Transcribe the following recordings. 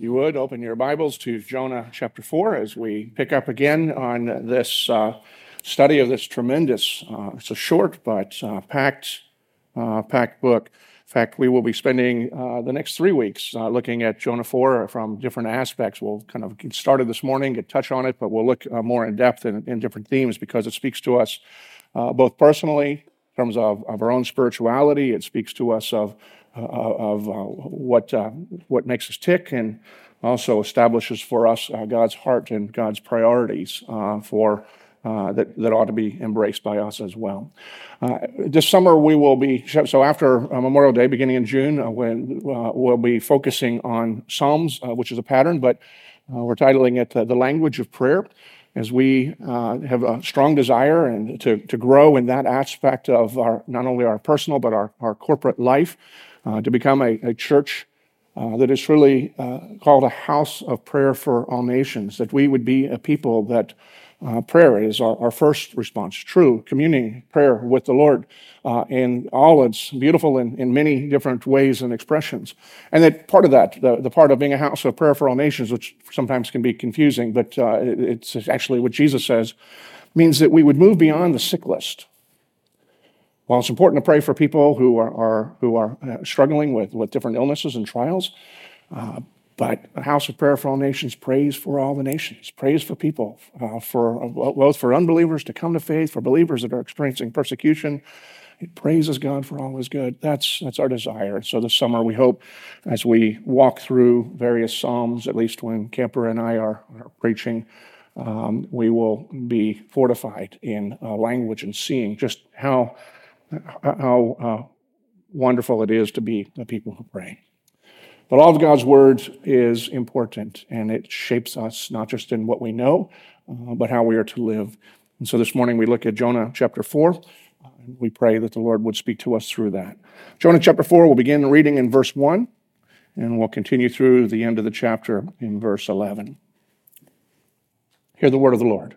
you would open your Bibles to Jonah chapter 4 as we pick up again on this uh, study of this tremendous, uh, it's a short but uh, packed, uh, packed book. In fact, we will be spending uh, the next three weeks uh, looking at Jonah 4 from different aspects. We'll kind of get started this morning, get touch on it, but we'll look more in depth in, in, different themes because it speaks to us both personally in terms of, of our own spirituality. It speaks to us of of uh, what, uh, what makes us tick and also establishes for us God's heart and God's priorities for uh, that, that ought to be embraced by us as well. Uh, this summer, we will be, so after uh, Memorial Day, beginning in June, when, we'll be focusing on Psalms, which is a pattern, but we're titling it The Language of Prayer, as we have a strong desire and to, to grow in that aspect of our, not only our personal, but our, our corporate life uh, to become a, a church uh, that is really uh, called a house of prayer for all nations, that we would be a people that uh, prayer is our, our, first response, true communing prayer with the Lord uh, in all its beautiful in, in many different ways and expressions. And that part of that, the, the part of being a house of prayer for all nations, which sometimes can be confusing, but it's actually what Jesus says, means that we would move beyond the sick list while it's important to pray for people who are, are who are uh, struggling with, with different illnesses and trials, uh, but a house of prayer for all nations prays for all the nations, prays for people, uh, for uh, both for unbelievers to come to faith, for believers that are experiencing persecution. It praises God for all His good. That's that's our desire. So this summer, we hope, as we walk through various psalms, at least when Camper and I are, are preaching, um, we will be fortified in uh, language and seeing just how how uh, wonderful it is to be the people who pray. But all of God's word is important and it shapes us not just in what we know, uh, but how we are to live. And so this morning we look at Jonah chapter 4. and we pray that the Lord would speak to us through that. Jonah chapter 4, we'll begin reading in verse 1 and we'll continue through the end of the chapter in verse 11. Hear the word of the Lord.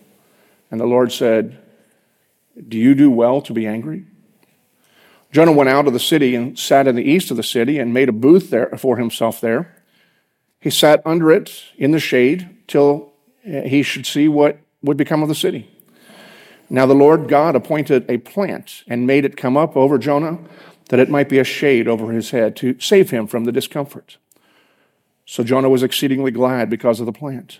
And the Lord said, Do you do well to be angry? Jonah went out of the city and sat in the east of the city and made a booth there for himself there. He sat under it in the shade till eh, he should see what would become of the city. Now the Lord God appointed a plant and made it come up over Jonah that it might be a shade over his head to save him from the discomfort. So Jonah was exceedingly glad because of the plant.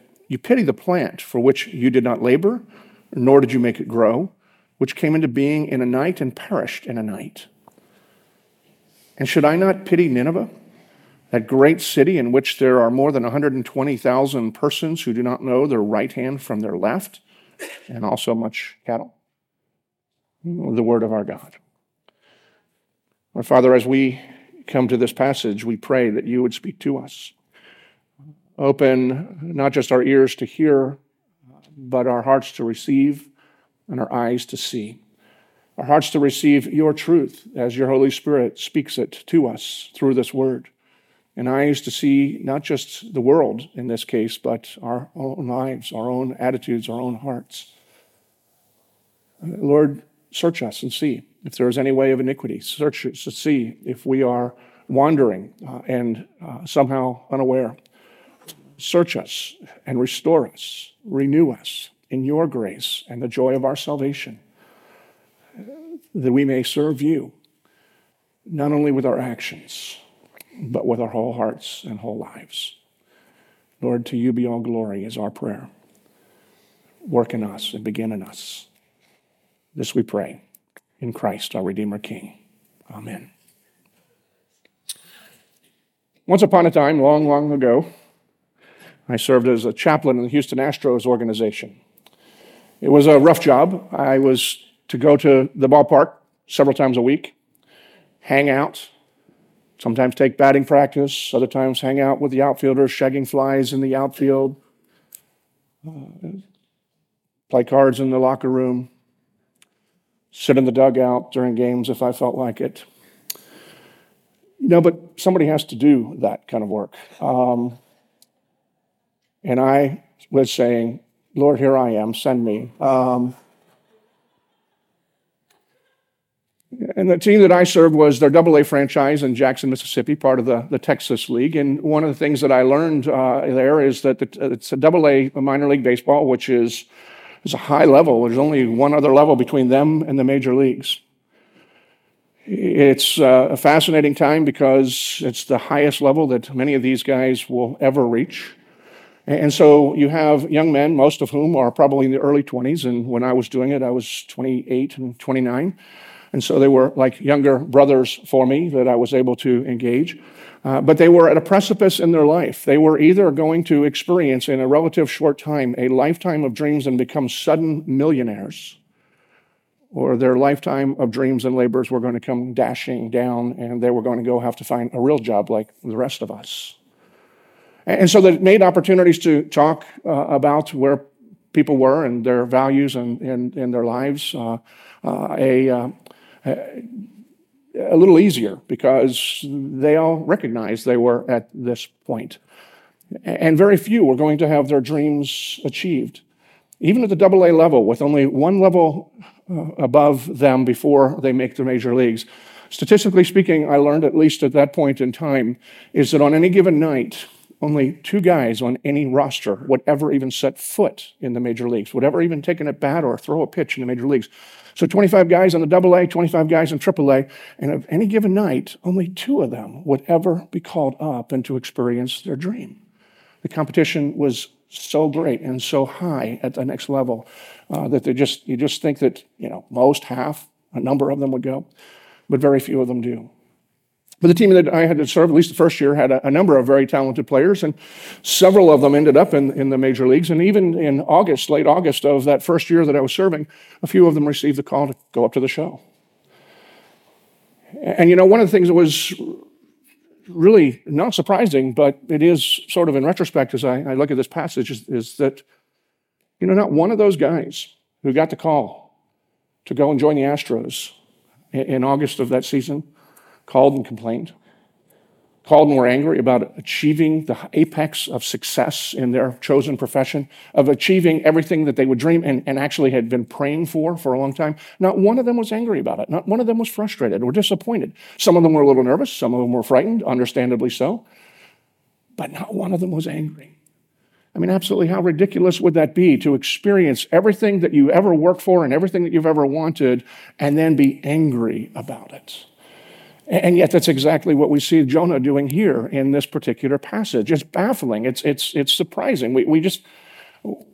you pity the plant for which you did not labor, nor did you make it grow, which came into being in a night and perished in a night. And should I not pity Nineveh, that great city in which there are more than 120,000 persons who do not know their right hand from their left, and also much cattle? The word of our God. Our Father, as we come to this passage, we pray that you would speak to us. Open not just our ears to hear, but our hearts to receive and our eyes to see. Our hearts to receive your truth as your Holy Spirit speaks it to us through this word. And eyes to see not just the world in this case, but our own lives, our own attitudes, our own hearts. Lord, search us and see if there is any way of iniquity. Search us to see if we are wandering uh, and uh, somehow unaware. Search us and restore us, renew us in your grace and the joy of our salvation, that we may serve you not only with our actions, but with our whole hearts and whole lives. Lord, to you be all glory, is our prayer. Work in us and begin in us. This we pray in Christ, our Redeemer King. Amen. Once upon a time, long, long ago, I served as a chaplain in the Houston Astros organization. It was a rough job. I was to go to the ballpark several times a week, hang out, sometimes take batting practice, other times hang out with the outfielders, shagging flies in the outfield, play cards in the locker room, sit in the dugout during games if I felt like it. You know, but somebody has to do that kind of work. Um, and I was saying, Lord, here I am, send me. Um, and the team that I served was their double A franchise in Jackson, Mississippi, part of the, the Texas League. And one of the things that I learned uh, there is that it's a double A minor league baseball, which is, is a high level. There's only one other level between them and the major leagues. It's uh, a fascinating time because it's the highest level that many of these guys will ever reach. And so you have young men, most of whom are probably in the early 20s. And when I was doing it, I was 28 and 29. And so they were like younger brothers for me that I was able to engage. Uh, but they were at a precipice in their life. They were either going to experience in a relative short time a lifetime of dreams and become sudden millionaires, or their lifetime of dreams and labors were going to come dashing down and they were going to go have to find a real job like the rest of us. And so they made opportunities to talk uh, about where people were and their values and, and, and their lives. Uh, uh, a, uh, a little easier because they all recognized they were at this point. And very few were going to have their dreams achieved. Even at the double A level, with only one level uh, above them before they make the major leagues. Statistically speaking, I learned, at least at that point in time, is that on any given night, only two guys on any roster would ever even set foot in the major leagues, would ever even take a bat or throw a pitch in the major leagues. So 25 guys on the double A, 25 guys in triple A, and of any given night, only two of them would ever be called up and to experience their dream. The competition was so great and so high at the next level uh, that they just you just think that you know most half a number of them would go, but very few of them do. But the team that I had to serve, at least the first year, had a, a, number of very talented players, and several of them ended up in, in the major leagues. And even in August, late August of that first year that I was serving, a few of them received the call to go up to the show. And you know, one of the things that was really not surprising, but it is sort of in retrospect as I, I look at this passage, is, is that, you know, not one of those guys who got the call to go and join the Astros in, in August of that season called and complained, called and were angry about achieving the apex of success in their chosen profession, of achieving everything that they would dream and, and actually had been praying for for a long time. Not one of them was angry about it. Not one of them was frustrated or disappointed. Some of them were a little nervous, some of them were frightened, understandably so, but not one of them was angry. I mean, absolutely, how ridiculous would that be to experience everything that you ever worked for and everything that you've ever wanted and then be angry about it? And yet, that's exactly what we see Jonah doing here in this particular passage. It's baffling. It's, it's, it's surprising. We, we just,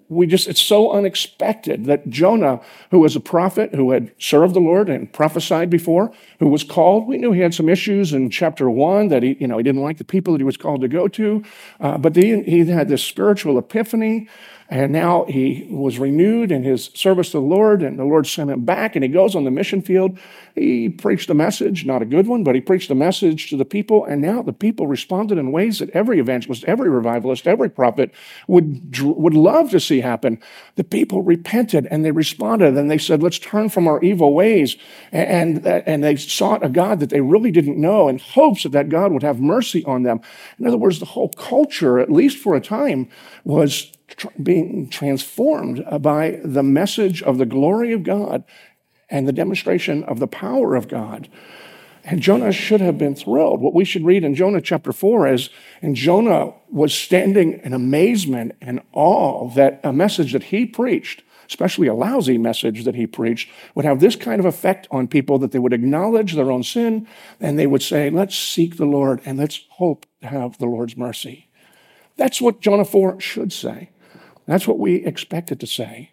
we just, it's so unexpected that Jonah, who was a prophet, who had served the Lord and prophesied before, who was called, we knew he had some issues in chapter one that he, you know, he didn't like the people that he was called to go to, uh, but he, he had this spiritual epiphany and now he was renewed in his service to the Lord, and the Lord sent him back, and he goes on the mission field. He preached a message, not a good one, but he preached a message to the people, and now the people responded in ways that every evangelist, every revivalist, every prophet would, would love to see happen. The people repented and they responded, and they said, Let's turn from our evil ways. And, uh, and they sought a God that they really didn't know in hopes that that God would have mercy on them. In other words, the whole culture, at least for a time, was being transformed by the message of the glory of God and the demonstration of the power of God. And Jonah should have been thrilled. What we should read in Jonah chapter 4 is, and Jonah was standing in amazement and awe that a message that he preached especially a lousy message that he preached, would have this kind of effect on people that they would acknowledge their own sin and they would say, Let's seek the Lord and let's hope to have the Lord's mercy. That's what Jonah 4 should say. That's what we expect it to say.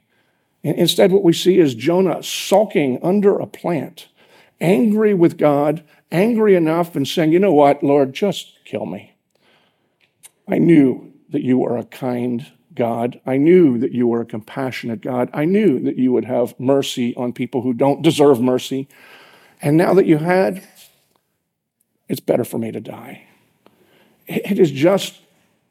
Instead, what we see is Jonah sulking under a plant, angry with God, angry enough and saying, You know what, Lord, just kill me. I knew that you were a kind God. I knew that you were a compassionate God. I knew that you would have mercy on people who don't deserve mercy. And now that you had, it's better for me to die. It is just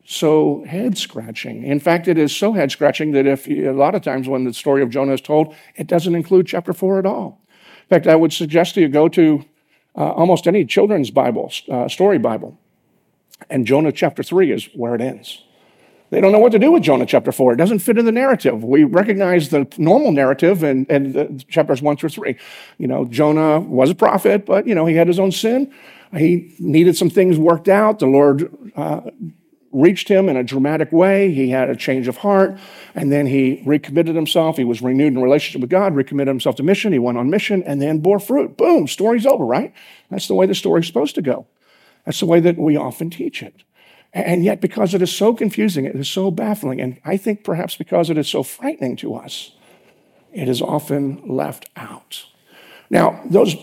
so head scratching. In fact, it is so head scratching that if a lot of times when the story of Jonah is told, it doesn't include chapter four at all. In fact, I would suggest you go to uh, almost any children's Bible, uh, story Bible, and Jonah chapter three is where it ends. They don't know what to do with Jonah chapter 4. It doesn't fit in the narrative. We recognize the normal narrative in, in chapters 1 through 3. You know, Jonah was a prophet, but, you know, he had his own sin. He needed some things worked out. The Lord uh, reached him in a dramatic way. He had a change of heart, and then he recommitted himself. He was renewed in relationship with God, recommitted himself to mission. He went on mission and then bore fruit. Boom, story's over, right? That's the way the story's supposed to go. That's the way that we often teach it. And yet, because it is so confusing, it is so baffling, and I think perhaps because it is so frightening to us, it is often left out. Now, those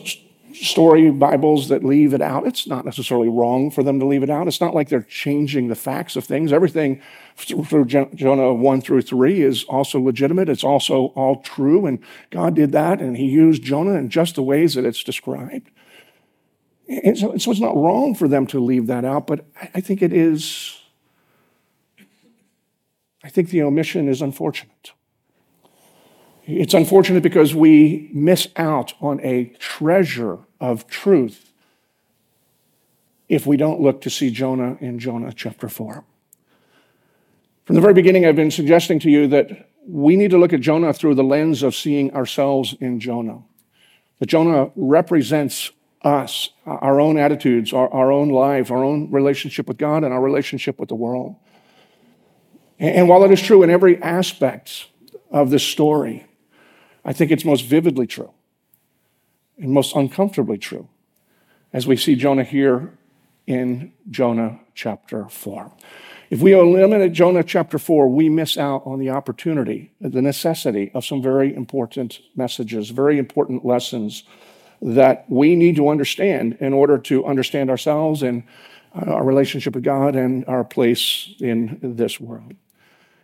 story Bibles that leave it out, it's not necessarily wrong for them to leave it out. It's not like they're changing the facts of things. Everything through Jonah 1 through 3 is also legitimate. It's also all true, and God did that, and He used Jonah in just the ways that it's described. And so, so it's not wrong for them to leave that out, but I think it is, I think the omission is unfortunate. It's unfortunate because we miss out on a treasure of truth if we don't look to see Jonah in Jonah chapter 4. From the very beginning, I've been suggesting to you that we need to look at Jonah through the lens of seeing ourselves in Jonah. That Jonah represents us, our own attitudes, our, our own life, our own relationship with God, and our relationship with the world. And, and while it is true in every aspect of this story, I think it's most vividly true and most uncomfortably true as we see Jonah here in Jonah chapter 4. If we eliminate Jonah chapter 4, we miss out on the opportunity, the necessity of some very important messages, very important lessons that we need to understand in order to understand ourselves and our relationship with God and our place in this world.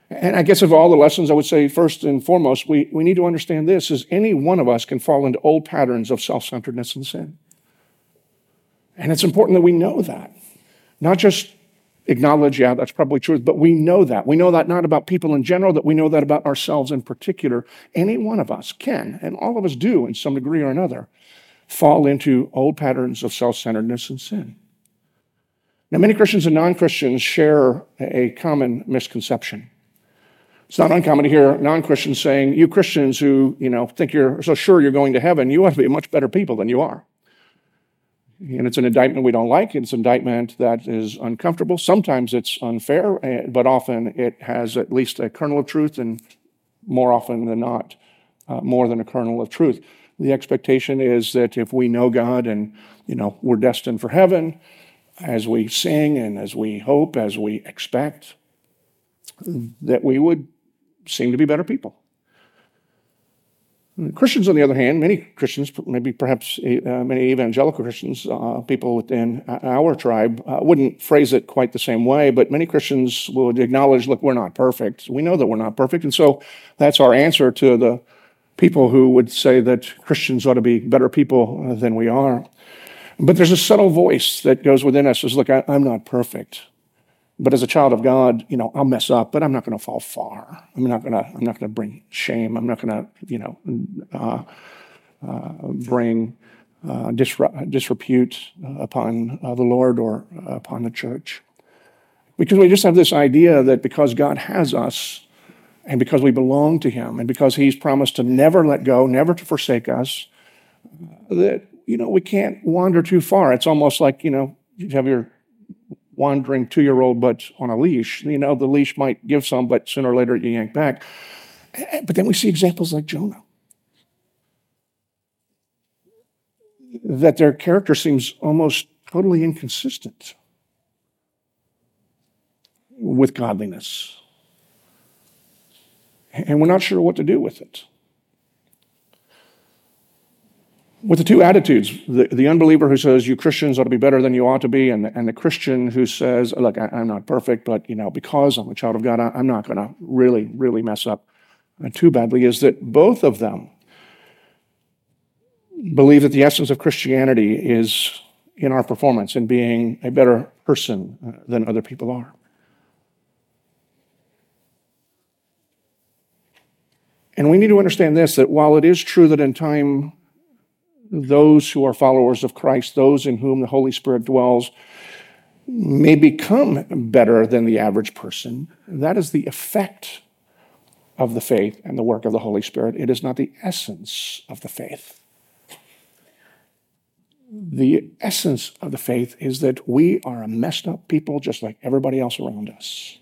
And I guess of all the lessons, I would say first and foremost, we, we need to understand this is any one of us can fall into old patterns of self-centeredness and sin. And it's important that we know that. Not just acknowledge, yeah, that's probably true, but we know that. We know that not about people in general, that we know that about ourselves in particular. Any one of us can, and all of us do in some degree or another, fall into old patterns of self centeredness and sin. Now, many Christians and non Christians share a common misconception. It's not uncommon to hear non Christians saying, You Christians who you know, think you're so sure you're going to heaven, you ought to be much better people than you are. And it's an indictment we don't like. It's an indictment that is uncomfortable. Sometimes it's unfair, eh, but often it has at least a kernel of truth, and more often than not, uh, more than a kernel of truth. The expectation is that if we know God and, you know, we're destined for heaven, as we sing and as we hope, as we expect, that we would seem to be better people. Christians, on the other hand, many Christians, maybe perhaps uh, many evangelical Christians, uh, people within our tribe, uh, wouldn't phrase it quite the same way, but many Christians would acknowledge, look, we're not perfect. We know that we're not perfect. And so that's our answer to the people who would say that Christians ought to be better people uh, than we are. But there's a subtle voice that goes within us says, look, I, am not perfect. But as a child of God, you know, I'll mess up, but I'm not going to fall far. I'm not going to, I'm not going to bring shame. I'm not going to, you know, uh, uh, bring uh, disrepute upon uh, the Lord or upon the church. Because we just have this idea that because God has us, and because we belong to Him, and because He's promised to never let go, never to forsake us, that, you know, we can't wander too far. It's almost like, you know, you have your wandering two year old, but on a leash. You know, the leash might give some, but sooner or later you yank back. Eh, but then we see examples like Jonah. That their character seems almost totally inconsistent with godliness. And we're not sure what to do with it. With the two attitudes, the, the unbeliever who says, You Christians ought to be better than you ought to be, and and the Christian who says, Look, I, am not perfect, but you know, because I'm a child of God, I, I'm not going to really, really mess up too badly, is that both of them believe that the essence of Christianity is in our performance in being a better person uh, than other people are. And we need to understand this that while it is true that in time, those who are followers of Christ, those in whom the Holy Spirit dwells, may become better than the average person, that is the effect of the faith and the work of the Holy Spirit. It is not the essence of the faith. The essence of the faith is that we are a messed up people just like everybody else around us.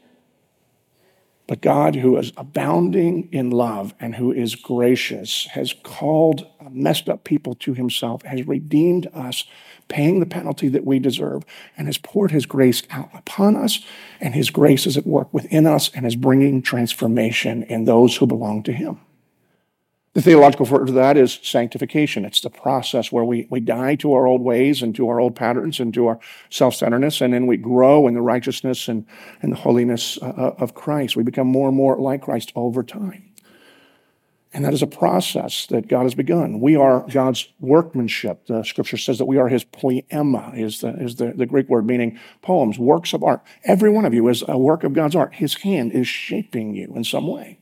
But God, who is abounding in love and who is gracious, has called uh, messed up people to himself, has redeemed us, paying the penalty that we deserve, and has poured his grace out upon us. And his grace is at work within us and is bringing transformation in those who belong to him. The theological word of that is sanctification. It's the process where we, we die to our old ways and to our old patterns and to our self centeredness, and then we grow in the righteousness and, and the holiness uh, uh, of Christ. We become more and more like Christ over time. And that is a process that God has begun. We are God's workmanship. The scripture says that we are his poema, is the, is the, the Greek word meaning poems, works of art. Every one of you is a work of God's art. His hand is shaping you in some way.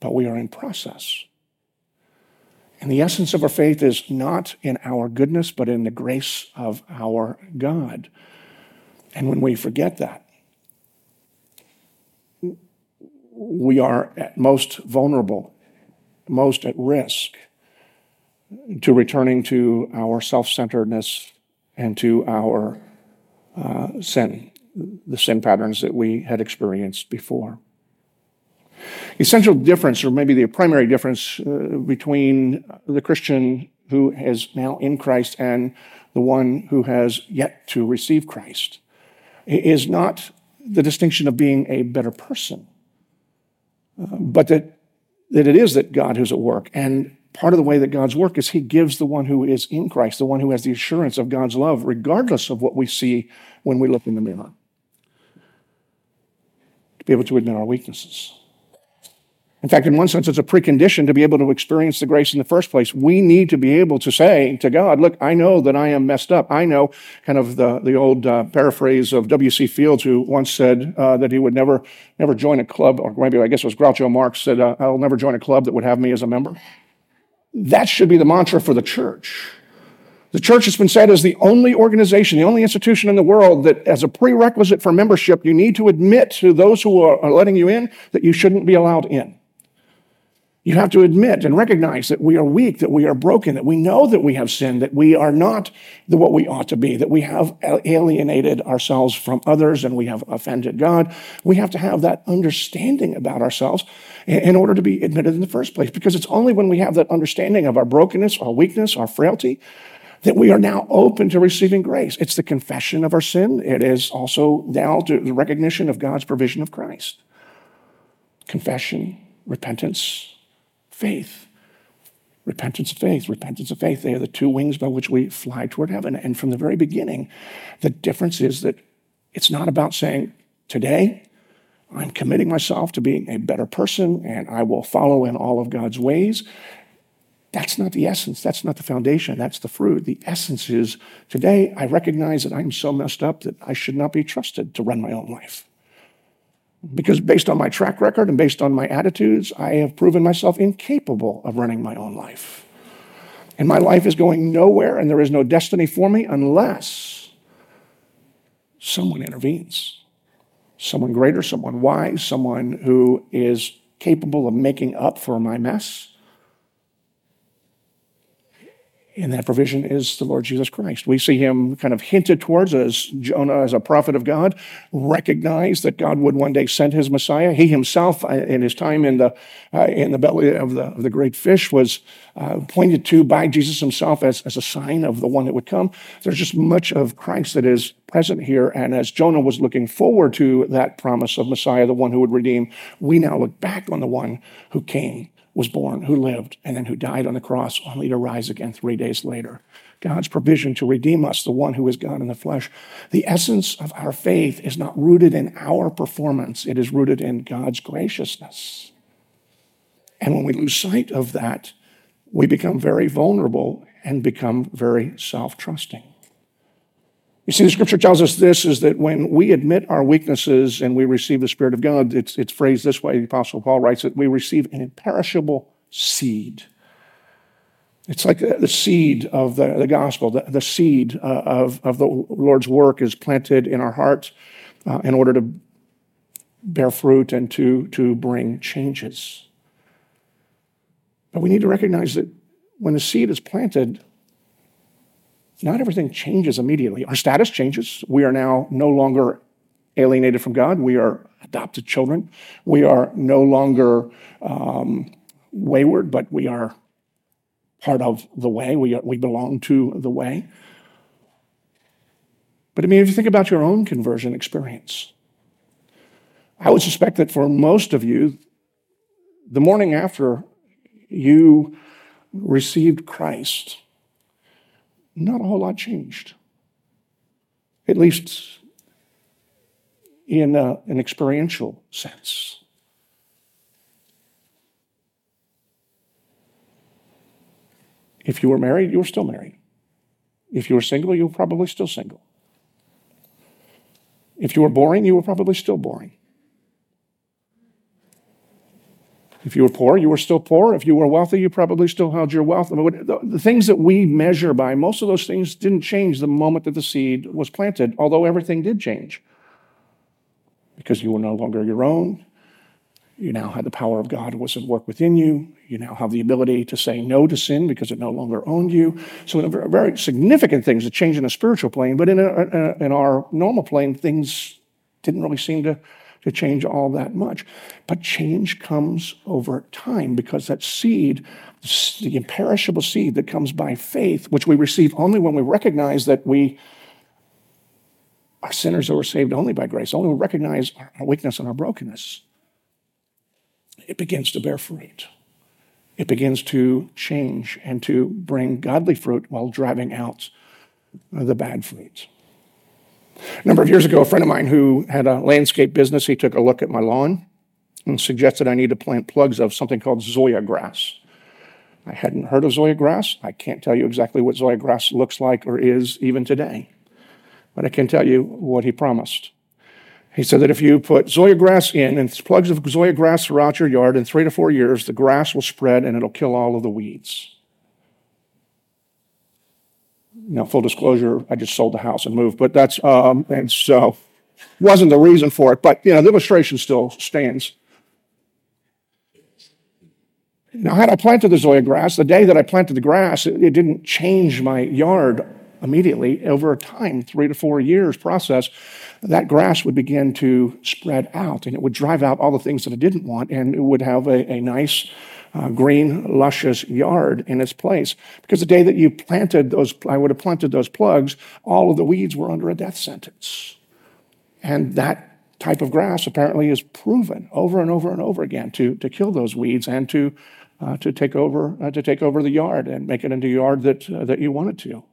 But we are in process. And the essence of our faith is not in our goodness, but in the grace of our God. And when we forget that, we are at most vulnerable, most at risk to returning to our self centeredness and to our uh, sin, the sin patterns that we had experienced before essential difference, or maybe the primary difference uh, between the Christian who is now in Christ and the one who has yet to receive Christ, is not the distinction of being a better person, uh, but that, that it is that God who's at work. And part of the way that God's work is He gives the one who is in Christ, the one who has the assurance of God's love, regardless of what we see when we look in the mirror, to be able to admit our weaknesses in fact, in one sense, it's a precondition to be able to experience the grace in the first place. We need to be able to say to God, look, I know that I am messed up. I know kind of the, the old uh, paraphrase of W.C. Fields, who once said uh, that he would never, never join a club, or maybe I guess it was Groucho Marx said, uh, I'll never join a club that would have me as a member. That should be the mantra for the church. The church has been said as the only organization, the only institution in the world that, as a prerequisite for membership, you need to admit to those who are letting you in that you shouldn't be allowed in. You have to admit and recognize that we are weak, that we are broken, that we know that we have sinned, that we are not the, what we ought to be, that we have alienated ourselves from others and we have offended God. We have to have that understanding about ourselves in order to be admitted in the first place, because it's only when we have that understanding of our brokenness, our weakness, our frailty, that we are now open to receiving grace. It's the confession of our sin. It is also now the recognition of God's provision of Christ. Confession, repentance, faith. Repentance of faith, repentance of faith. They are the two wings by which we fly toward heaven. And from the very beginning, the difference is that it's not about saying, today, I'm committing myself to being a better person and I will follow in all of God's ways. That's not the essence. That's not the foundation. That's the fruit. The essence is today I recognize that I'm so messed up that I should not be trusted to run my own life. Because based on my track record and based on my attitudes, I have proven myself incapable of running my own life. And my life is going nowhere, and there is no destiny for me unless someone intervenes. Someone greater, someone wise, someone who is capable of making up for my mess. And that provision is the Lord Jesus Christ. We see him kind of hinted towards as Jonah, as a prophet of God, recognized that God would one day send his Messiah. He himself, uh, in his time in the, uh, in the belly of the, of the great fish, was uh, pointed to by Jesus himself as, as a sign of the one that would come. There's just much of Christ that is present here. And as Jonah was looking forward to that promise of Messiah, the one who would redeem, we now look back on the one who came was born, who lived, and then who died on the cross, only to rise again three days later. God's provision to redeem us, the one who is God in the flesh. The essence of our faith is not rooted in our performance, it is rooted in God's graciousness. And when we lose sight of that, we become very vulnerable and become very self trusting. You see, the scripture tells us this is that when we admit our weaknesses and we receive the Spirit of God, it's, it's phrased this way. The Apostle Paul writes that we receive an imperishable seed. It's like the seed of the, the gospel, the, the seed uh, of, of the Lord's work is planted in our hearts uh, in order to bear fruit and to, to bring changes. But we need to recognize that when the seed is planted, not everything changes immediately. Our status changes. We are now no longer alienated from God. We are adopted children. We are no longer um, wayward, but we are part of the way. We, are, we belong to the way. But I mean, if you think about your own conversion experience, I would suspect that for most of you, the morning after you received Christ, not a whole lot changed. At least in uh, an experiential sense. If you were married, you were still married. If you were single, you were probably still single. If you were boring, you were probably still boring. If you were poor, you were still poor. If you were wealthy, you probably still held your wealth. The things that we measure by, most of those things didn't change the moment that the seed was planted, although everything did change. Because you were no longer your own. You now had the power of God was at work within you. You now have the ability to say no to sin because it no longer owned you. So, very significant things that change in a spiritual plane, but in, a, in our normal plane, things didn't really seem to to change all that much. But change comes over time because that seed, the imperishable seed that comes by faith, which we receive only when we recognize that we are sinners who are saved only by grace, only we recognize our weakness and our brokenness, it begins to bear fruit. It begins to change and to bring godly fruit while driving out the bad fruit. A number of years ago, a friend of mine who had a landscape business, he took a look at my lawn and suggested I need to plant plugs of something called Zoysia grass. I hadn't heard of Zoysia grass. I can't tell you exactly what Zoysia grass looks like or is even today, but I can tell you what he promised. He said that if you put Zoysia grass in and plugs of Zoysia grass throughout your yard in three to four years, the grass will spread and it'll kill all of the weeds. Now, full disclosure, I just sold the house and moved, but that's, um, and so wasn't the reason for it, but, you know, the illustration still stands. Now, had I planted the Zoysia grass, the day that I planted the grass, it, it didn't change my yard immediately. Over a time, three to four years process, that grass would begin to spread out and it would drive out all the things that I didn't want and it would have a, a nice uh, green, luscious yard in its place. Because the day that you planted those, I would have planted those plugs, all of the weeds were under a death sentence. And that type of grass apparently is proven over and over and over again to, to kill those weeds and to, uh, to, take over, uh, to take over the yard and make it into a yard that, uh, that you want it to.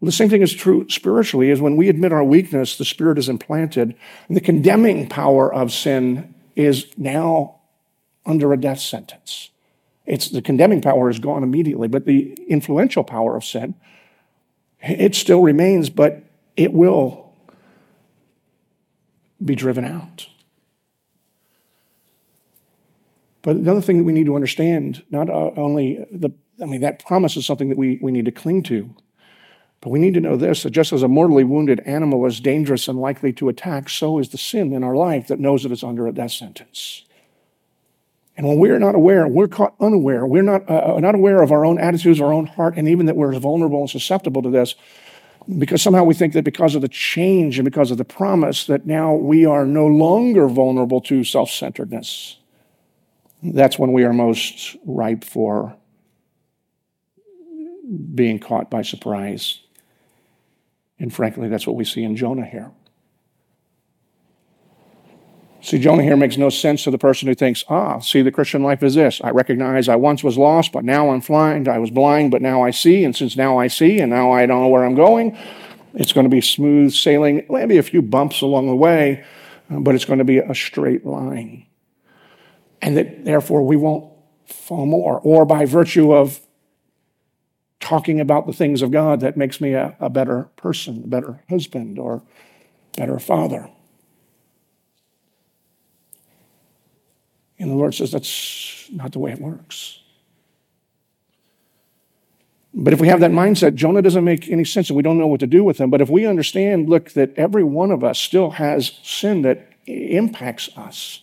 The same thing is true spiritually, is when we admit our weakness, the Spirit is implanted, and the condemning power of sin is now under a death sentence. It's the condemning power is gone immediately, but the influential power of sin, it still remains, but it will be driven out. But another thing that we need to understand, not uh, only the, I mean, that promise is something that we, we need to cling to, but we need to know this that just as a mortally wounded animal is dangerous and likely to attack, so is the sin in our life that knows that it's under a death sentence. And when we're not aware, we're caught unaware, we're not, uh, not aware of our own attitudes, our own heart, and even that we're vulnerable and susceptible to this, because somehow we think that because of the change and because of the promise that now we are no longer vulnerable to self centeredness. That's when we are most ripe for being caught by surprise. And frankly, that's what we see in Jonah here. See, Jonah here makes no sense to the person who thinks, ah, see, the Christian life is this. I recognize I once was lost, but now I'm blind. I was blind, but now I see. And since now I see, and now I don't know where I'm going, it's going to be smooth sailing, maybe a few bumps along the way, but it's going to be a straight line. And that therefore we won't fall more, or by virtue of talking about the things of God, that makes me a, a better person, a better husband, or better father. And the Lord says that's not the way it works. But if we have that mindset, Jonah doesn't make any sense and we don't know what to do with him. But if we understand, look, that every one of us still has sin that impacts us,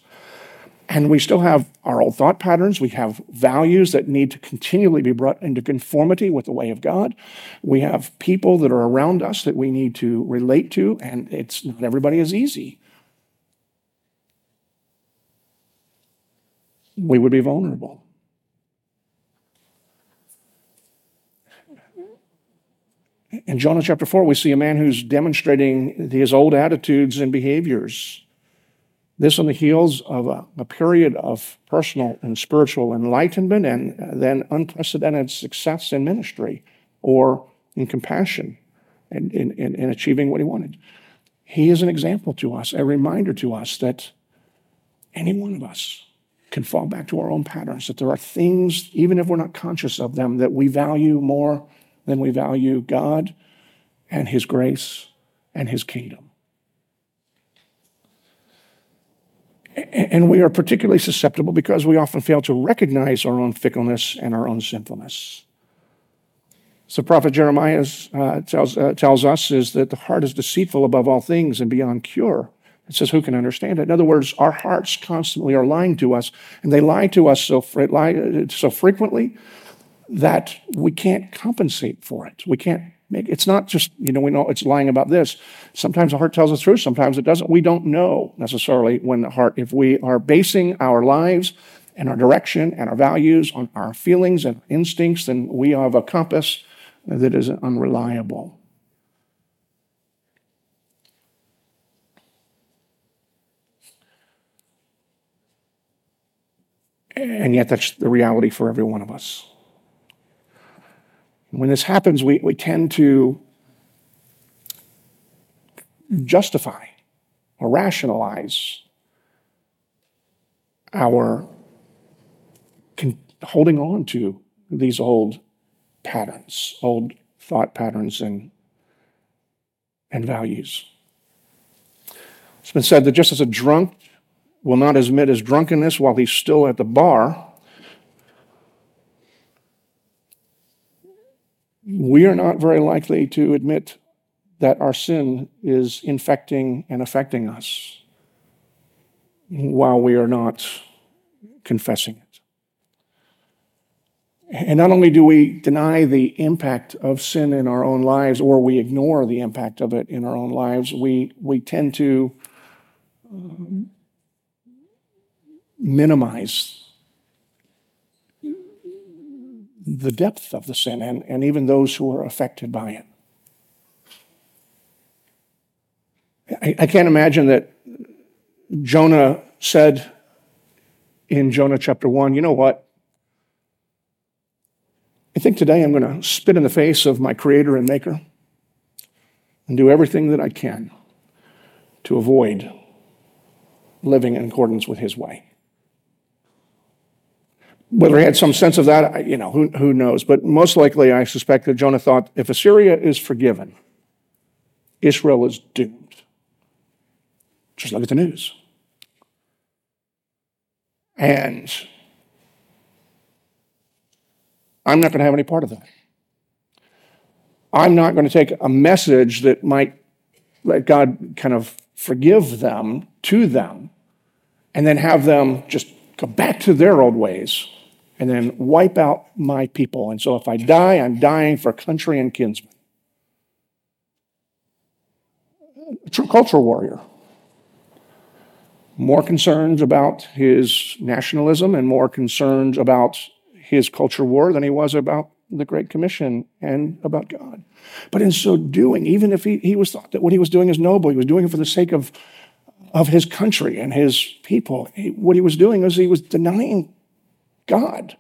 and we still have our old thought patterns. We have values that need to continually be brought into conformity with the way of God. We have people that are around us that we need to relate to, and it's not everybody is easy. We would be vulnerable. In Jonah chapter 4, we see a man who's demonstrating his old attitudes and behaviors. This on the heels of a, a, period of personal and spiritual enlightenment and uh, then unprecedented success in ministry or in compassion and in achieving what he wanted. He is an example to us, a reminder to us that any one of us can fall back to our own patterns, that there are things, even if we're not conscious of them, that we value more than we value God and His grace and His kingdom. And we are particularly susceptible because we often fail to recognize our own fickleness and our own sinfulness. So, Prophet Jeremiah uh, tells, uh, tells us is that the heart is deceitful above all things and beyond cure. It says, Who can understand it? In other words, our hearts constantly are lying to us, and they lie to us so, lie, uh, so frequently that we can't compensate for it. We can't make it's not just, you know, we know it's lying about this. Sometimes the heart tells the truth, sometimes it doesn't. We don't know necessarily when the heart, if we are basing our lives and our direction and our values on our feelings and instincts, then we have a compass that is unreliable. And yet, that's the reality for every one of us. When this happens, we, we tend to justify or rationalize our con- holding on to these old patterns, old thought patterns and, and values. It's been said that just as a drunk will not admit his drunkenness while he's still at the bar, we are not very likely to admit that our sin is infecting and affecting us while we are not confessing it. And not only do we deny the impact of sin in our own lives, or we ignore the impact of it in our own lives, we, we tend to um, minimize the depth of the sin and, and even those who are affected by it. I, I can't imagine that Jonah said in Jonah chapter 1, you know what? I think today I'm going to spit in the face of my creator and maker and do everything that I can to avoid living in accordance with his way. Whether he had some sense of that, you know, who, who knows? But most likely, I suspect that Jonah thought if Assyria is forgiven, Israel is doomed. Just look at the news. And I'm not going to have any part of that. I'm not going to take a message that might let God kind of forgive them to them and then have them just go back to their old ways, and then wipe out my people. And so if I die, I'm dying for country and kinsmen. True cultural warrior. More concerns about his nationalism and more concerns about his culture war than he was about the Great Commission and about God. But in so doing, even if he, he was thought that what he was doing is noble, he was doing it for the sake of, of his country and his people. He, what he was doing was he was denying God.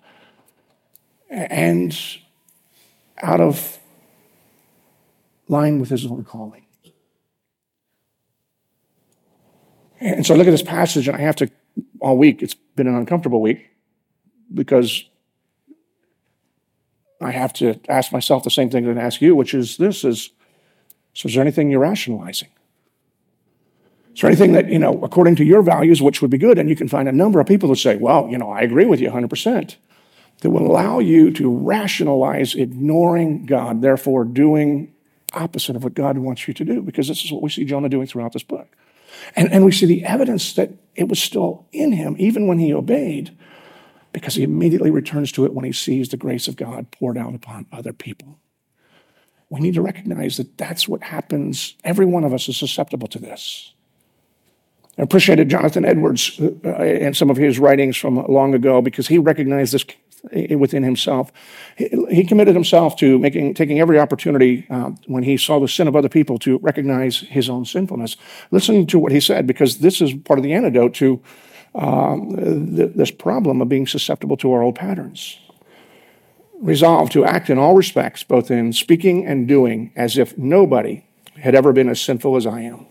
And out of line with his own calling. And so I look at this passage and I have to, all week, it's been an uncomfortable week because I have to ask myself the same thing that I ask you, which is this is, so is there anything you're rationalizing? Is there anything that, you know, according to your values, which would be good? And you can find a number of people who say, well, you know, I agree with you 100%, that will allow you to rationalize ignoring God, therefore doing opposite of what God wants you to do, because this is what we see Jonah doing throughout this book. And, and we see the evidence that it was still in him, even when he obeyed, because he immediately returns to it when he sees the grace of God poured out upon other people. We need to recognize that that's what happens. Every one of us is susceptible to this. I appreciated Jonathan Edwards uh, and some of his writings from long ago because he recognized this within himself. He committed himself to making, taking every opportunity uh, when he saw the sin of other people to recognize his own sinfulness. Listen to what he said because this is part of the antidote to um, th- this problem of being susceptible to our old patterns. Resolve to act in all respects, both in speaking and doing, as if nobody had ever been as sinful as I am.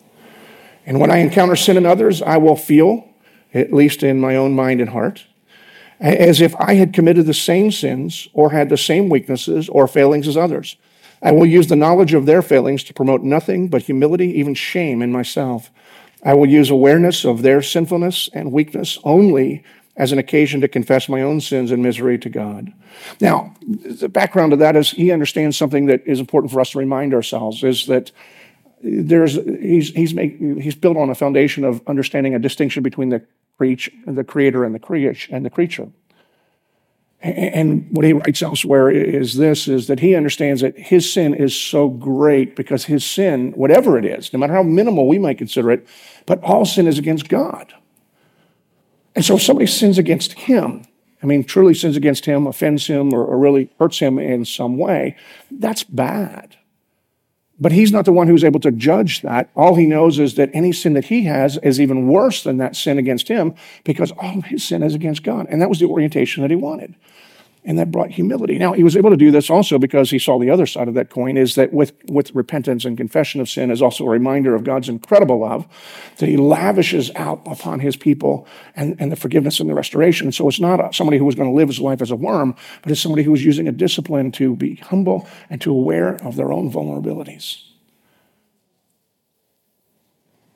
And when I encounter sin in others, I will feel, at least in my own mind and heart, as if I had committed the same sins or had the same weaknesses or failings as others. I will use the knowledge of their failings to promote nothing but humility, even shame in myself. I will use awareness of their sinfulness and weakness only as an occasion to confess my own sins and misery to God. Now, the background of that is he understands something that is important for us to remind ourselves is that there's he's he's make, he's built on a foundation of understanding a distinction between the creature, the creator and the creation and the creature. And what he writes elsewhere is this is that he understands that his sin is so great because his sin, whatever it is, no matter how minimal we might consider it, but all sin is against God. And so if somebody sins against him, I mean, truly sins against him, offends him, or, or really hurts him in some way, that's bad. But he's not the one who's able to judge that. All he knows is that any sin that he has is even worse than that sin against him because all of his sin is against God. And that was the orientation that he wanted and that brought humility. Now, he was able to do this also because he saw the other side of that coin is that with, with repentance and confession of sin is also a reminder of God's incredible love that he lavishes out upon his people and, and the forgiveness and the restoration. And so it's not somebody who was going to live his life as a worm, but it's somebody who was using a discipline to be humble and to aware of their own vulnerabilities.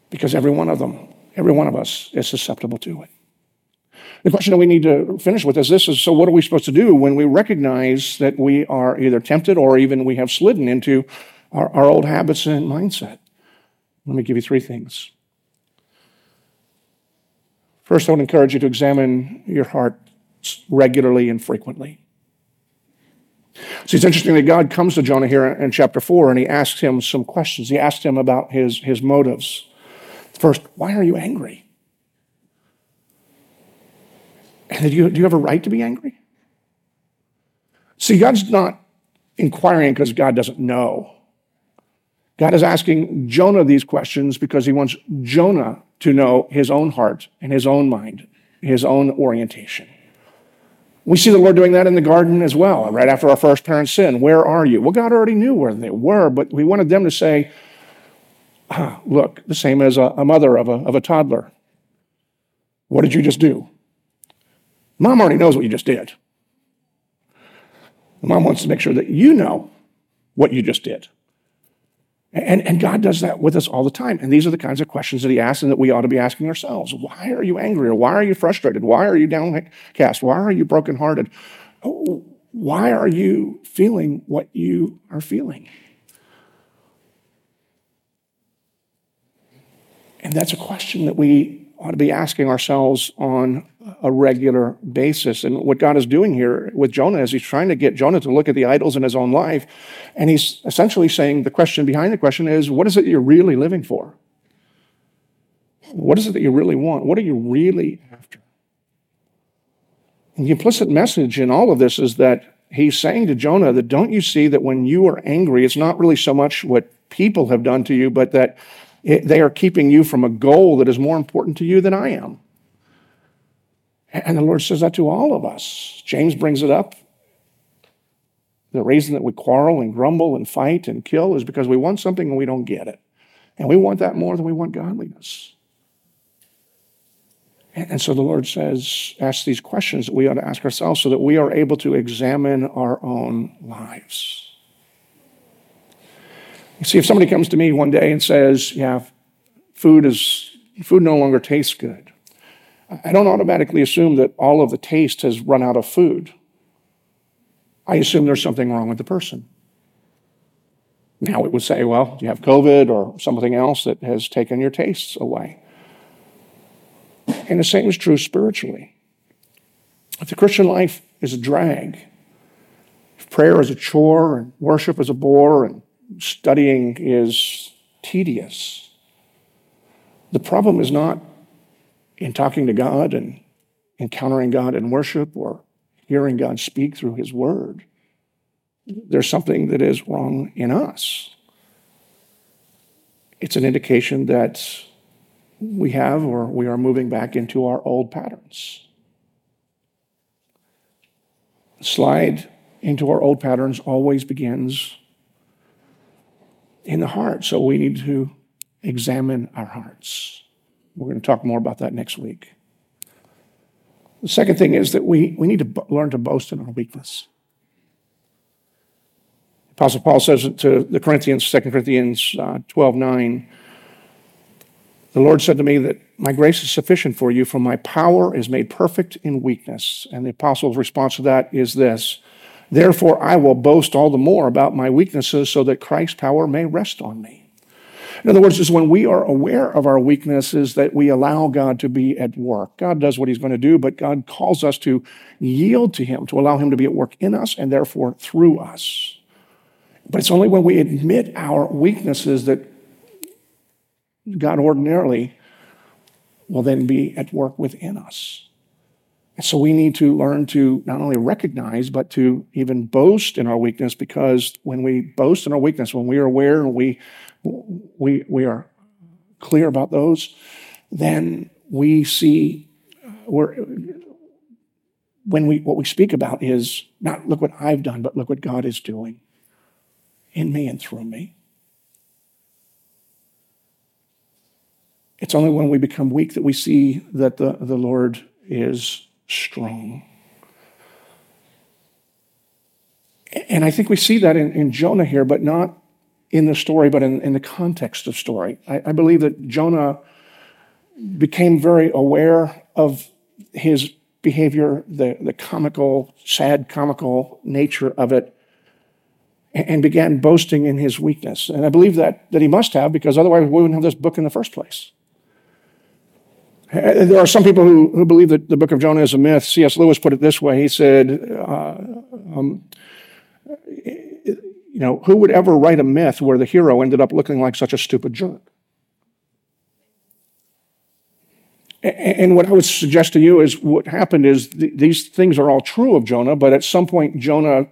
Because every one of them, every one of us is susceptible to it. The question that we need to finish with is this is so what are we supposed to do when we recognize that we are either tempted or even we have slidden into our, our old habits and mindset? Let me give you three things. First, I would encourage you to examine your heart regularly and frequently. See, it's interesting that God comes to Jonah here in chapter 4 and he asks him some questions. He asks him about his, his motives. First, why are you angry? Do you, do you have a right to be angry? See, God's not inquiring because God doesn't know. God is asking Jonah these questions because he wants Jonah to know his own heart and his own mind, his own orientation. We see the Lord doing that in the garden as well, right after our first parents sin. Where are you? Well, God already knew where they were, but we wanted them to say, ah, look, the same as a, a mother of a, of a toddler. What did you just do? Mom already knows what you just did. Mom wants to make sure that you know what you just did. And, and God does that with us all the time. And these are the kinds of questions that He asks and that we ought to be asking ourselves. Why are you angry? Or why are you frustrated? Why are you downcast? Why are you brokenhearted? Why are you feeling what you are feeling? And that's a question that we ought to be asking ourselves on a regular basis. And what God is doing here with Jonah is he's trying to get Jonah to look at the idols in his own life. And he's essentially saying the question behind the question is what is it you're really living for? What is it that you really want? What are you really after? And the implicit message in all of this is that he's saying to Jonah that don't you see that when you are angry, it's not really so much what people have done to you, but that it, they are keeping you from a goal that is more important to you than I am. And the Lord says that to all of us. James brings it up. The reason that we quarrel and grumble and fight and kill is because we want something and we don't get it. And we want that more than we want godliness. And so the Lord says, ask these questions that we ought to ask ourselves so that we are able to examine our own lives. See, if somebody comes to me one day and says, yeah, food is food no longer tastes good, I don't automatically assume that all of the taste has run out of food. I assume there's something wrong with the person. Now it would say, well, you have COVID or something else that has taken your tastes away. And the same is true spiritually. If the Christian life is a drag, if prayer is a chore and worship is a bore and studying is tedious, the problem is not in talking to God and encountering God in worship or hearing God speak through His Word. There's something that is wrong in us. It's an indication that we have or we are moving back into our old patterns. slide into our old patterns always begins in the heart. So we need to examine our hearts. We're going to talk more about that next week. The second thing is that we, we need to learn to boast in our weakness. Apostle Paul says to the Corinthians, 2 Corinthians uh, 12 9, the Lord said to me that my grace is sufficient for you, for my power is made perfect in weakness. And the apostle's response to that is this Therefore, I will boast all the more about my weaknesses so that Christ's power may rest on me. In other words, is when we are aware of our weaknesses that we allow God to be at work. God does what he's going to do, but God calls us to yield to him, to allow him to be at work in us and therefore through us. But it's only when we admit our weaknesses that God ordinarily will then be at work within us. And so we need to learn to not only recognize, but to even boast in our weakness, because when we boast in our weakness, when we are aware and we, we, we are clear about those, then we see we're, when we what we speak about is not look what I've done, but look what God is doing in me and through me. It's only when we become weak that we see that the, the Lord is strong. And I think we see that in, in Jonah here, but not in the story, but in, in the context of story. I, I believe that Jonah became very aware of his behavior, the, the comical, sad, comical nature of it, and began boasting in his weakness. And I believe that, that he must have, because otherwise we wouldn't have this book in the first place. There are some people who, who believe that the book of Jonah is a myth. C.S. Lewis put it this way. He said, uh, um, you know, who would ever write a myth where the hero ended up looking like such a stupid jerk? And what I would suggest to you is what happened is th- these things are all true of Jonah, but at some point, Jonah,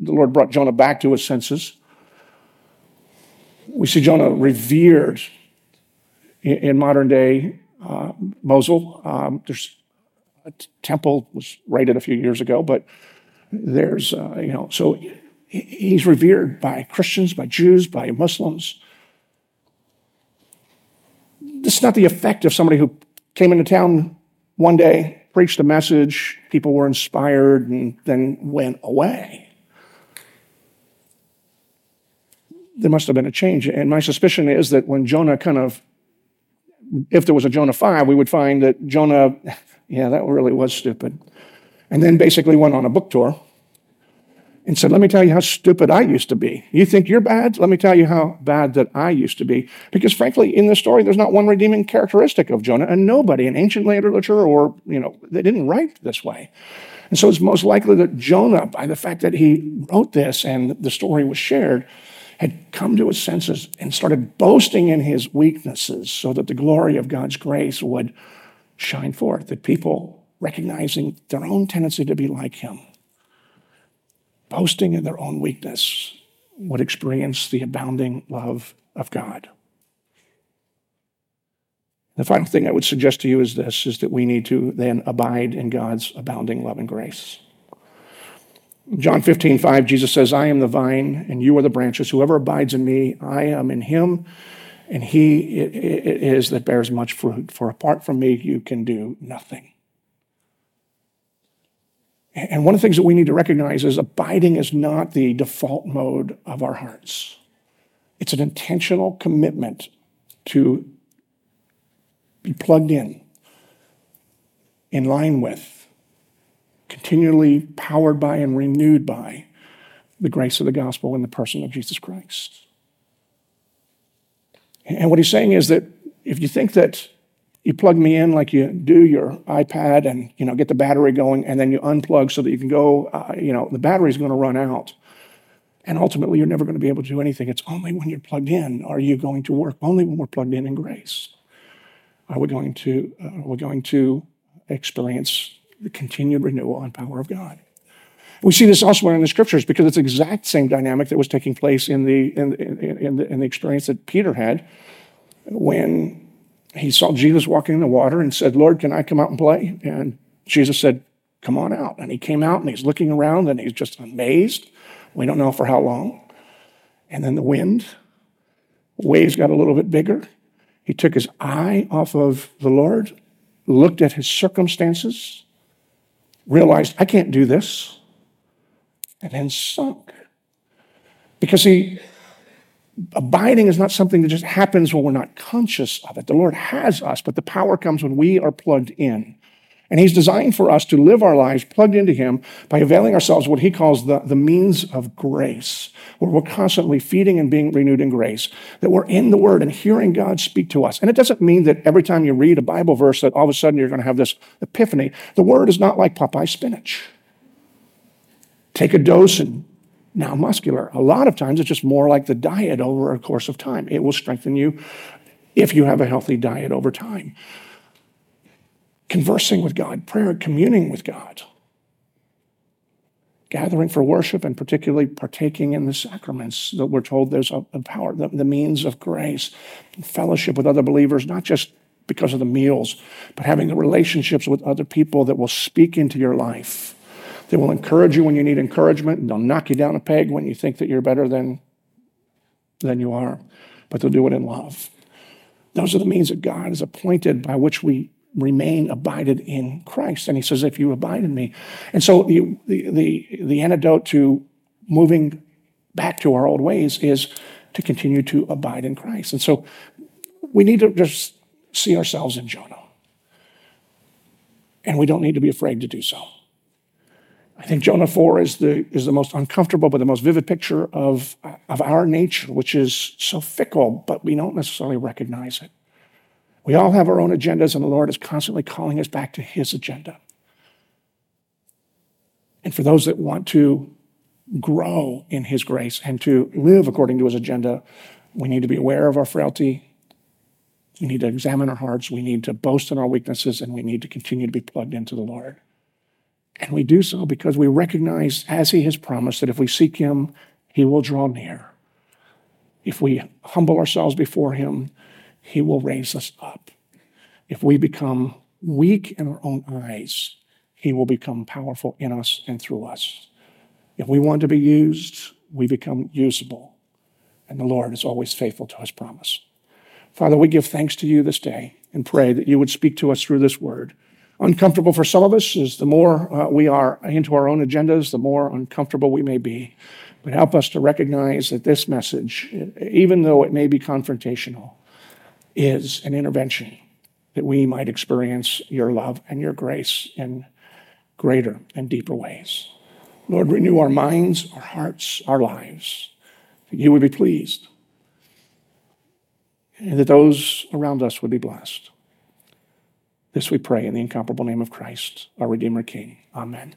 the Lord brought Jonah back to his senses. We see Jonah revered in, in modern day uh, Mosul. Um, there's a temple was raided a few years ago, but there's uh, you know so he's revered by Christians, by Jews, by Muslims. This is not the effect of somebody who came into town one day, preached a message, people were inspired, and then went away. There must have been a change. And my suspicion is that when Jonah kind of if there was a Jonah 5, we would find that Jonah, yeah, that really was stupid. And then basically went on a book tour and said, Let me tell you how stupid I used to be. You think you're bad? Let me tell you how bad that I used to be. Because frankly, in this story, there's not one redeeming characteristic of Jonah, and nobody in ancient literature or, you know, they didn't write this way. And so it's most likely that Jonah, by the fact that he wrote this and the story was shared, had come to his senses and started boasting in his weaknesses so that the glory of God's grace would shine forth, that people recognizing their own tendency to be like him boasting in their own weakness, would experience the abounding love of God. The final thing I would suggest to you is this is that we need to then abide in God's abounding love and grace. John 15, 5, Jesus says, I am the vine and you are the branches. Whoever abides in me, I am in him, and he it is that bears much fruit. For apart from me, you can do nothing. And one of the things that we need to recognize is abiding is not the default mode of our hearts. It's an intentional commitment to be plugged in, in line with, continually powered by and renewed by the grace of the gospel in the person of Jesus Christ. And what he's saying is that if you think that you plug me in like you do your iPad and you know get the battery going, and then you unplug so that you can go. Uh, you know the battery's going to run out, and ultimately you're never going to be able to do anything. It's only when you're plugged in are you going to work. Only when we're plugged in in grace are we going to uh, are we going to experience the continued renewal and power of God. We see this elsewhere in the scriptures because it's the exact same dynamic that was taking place in the in, in, in the, in the experience that Peter had when he saw Jesus walking in the water and said, Lord, can I come out and play? And Jesus said, Come on out. And he came out and he's looking around and he's just amazed. We don't know for how long. And then the wind, waves got a little bit bigger. He took his eye off of the Lord, looked at his circumstances, realized, I can't do this, and then sunk. Because see, abiding is not something that just happens when we're not conscious of it. The Lord has us, but the power comes when we are plugged in. And He's designed for us to live our lives plugged into Him by availing ourselves of what He calls the, the means of grace, where we're constantly feeding and being renewed in grace, that we're in the Word and hearing God speak to us. And it doesn't mean that every time you read a Bible verse that all of a sudden you're going to have this epiphany. The Word is not like Popeye spinach. Take a dose and now muscular. A lot of times it's just more like the diet over a course of time. It will strengthen you if you have a healthy diet over time. Conversing with God, prayer, communing with God, gathering for worship, and particularly partaking in the sacraments that we're told there's a, a power, the, the means of grace, fellowship with other believers, not just because of the meals, but having the relationships with other people that will speak into your life they will encourage you when you need encouragement, and they'll knock you down a peg when you think that you're better than, than you are. But they'll do it in love. Those are the means that God has appointed by which we remain abided in Christ. And he says, if you abide in me. And so the, the, the, the antidote to moving back to our old ways is to continue to abide in Christ. And so we need to just see ourselves in Jonah. And we don't need to be afraid to do so. I think Jonah 4 is the, is the most uncomfortable but the most vivid picture of, of our nature, which is so fickle, but we don't necessarily recognize it. We all have our own agendas, and the Lord is constantly calling us back to His agenda. And for those that want to grow in His grace and to live according to His agenda, we need to be aware of our frailty. We need to examine our hearts. We need to boast in our weaknesses, and we need to continue to be plugged into the Lord. And we do so because we recognize, as He has promised, that if we seek Him, He will draw near. If we humble ourselves before Him, He will raise us up. If we become weak in our own eyes, He will become powerful in us and through us. If we want to be used, we become usable. And the Lord is always faithful to His promise. Father, we give thanks to you this day and pray that you would speak to us through this word uncomfortable for some of us is the more uh, we are into our own agendas, the more uncomfortable we may be. But help us to recognize that this message, even though it may be confrontational, is an intervention that we might experience your love and your grace in greater and deeper ways. Lord, renew our minds, our hearts, our lives. That you would be pleased. And that those around us would be blessed. This we pray in the incomparable name of Christ, our Redeemer King. Amen.